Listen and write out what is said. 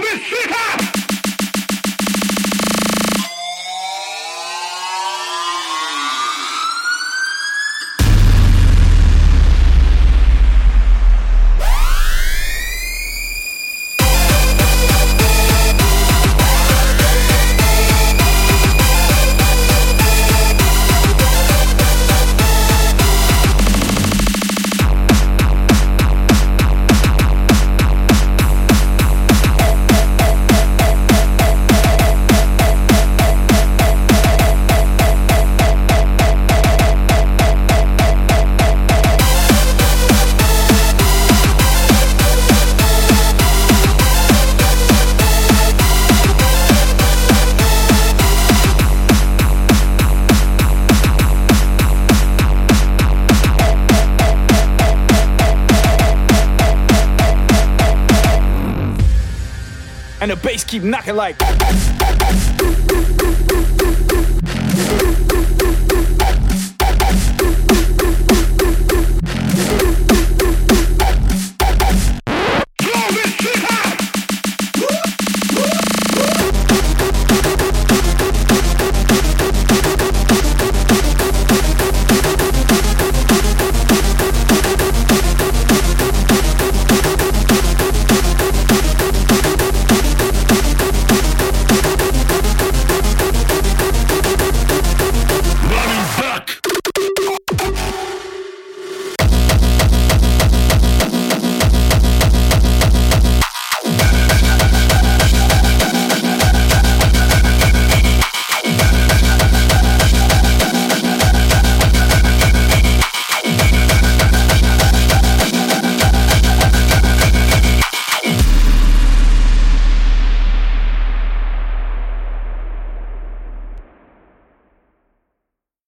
你们死开！And the bass keep knocking like.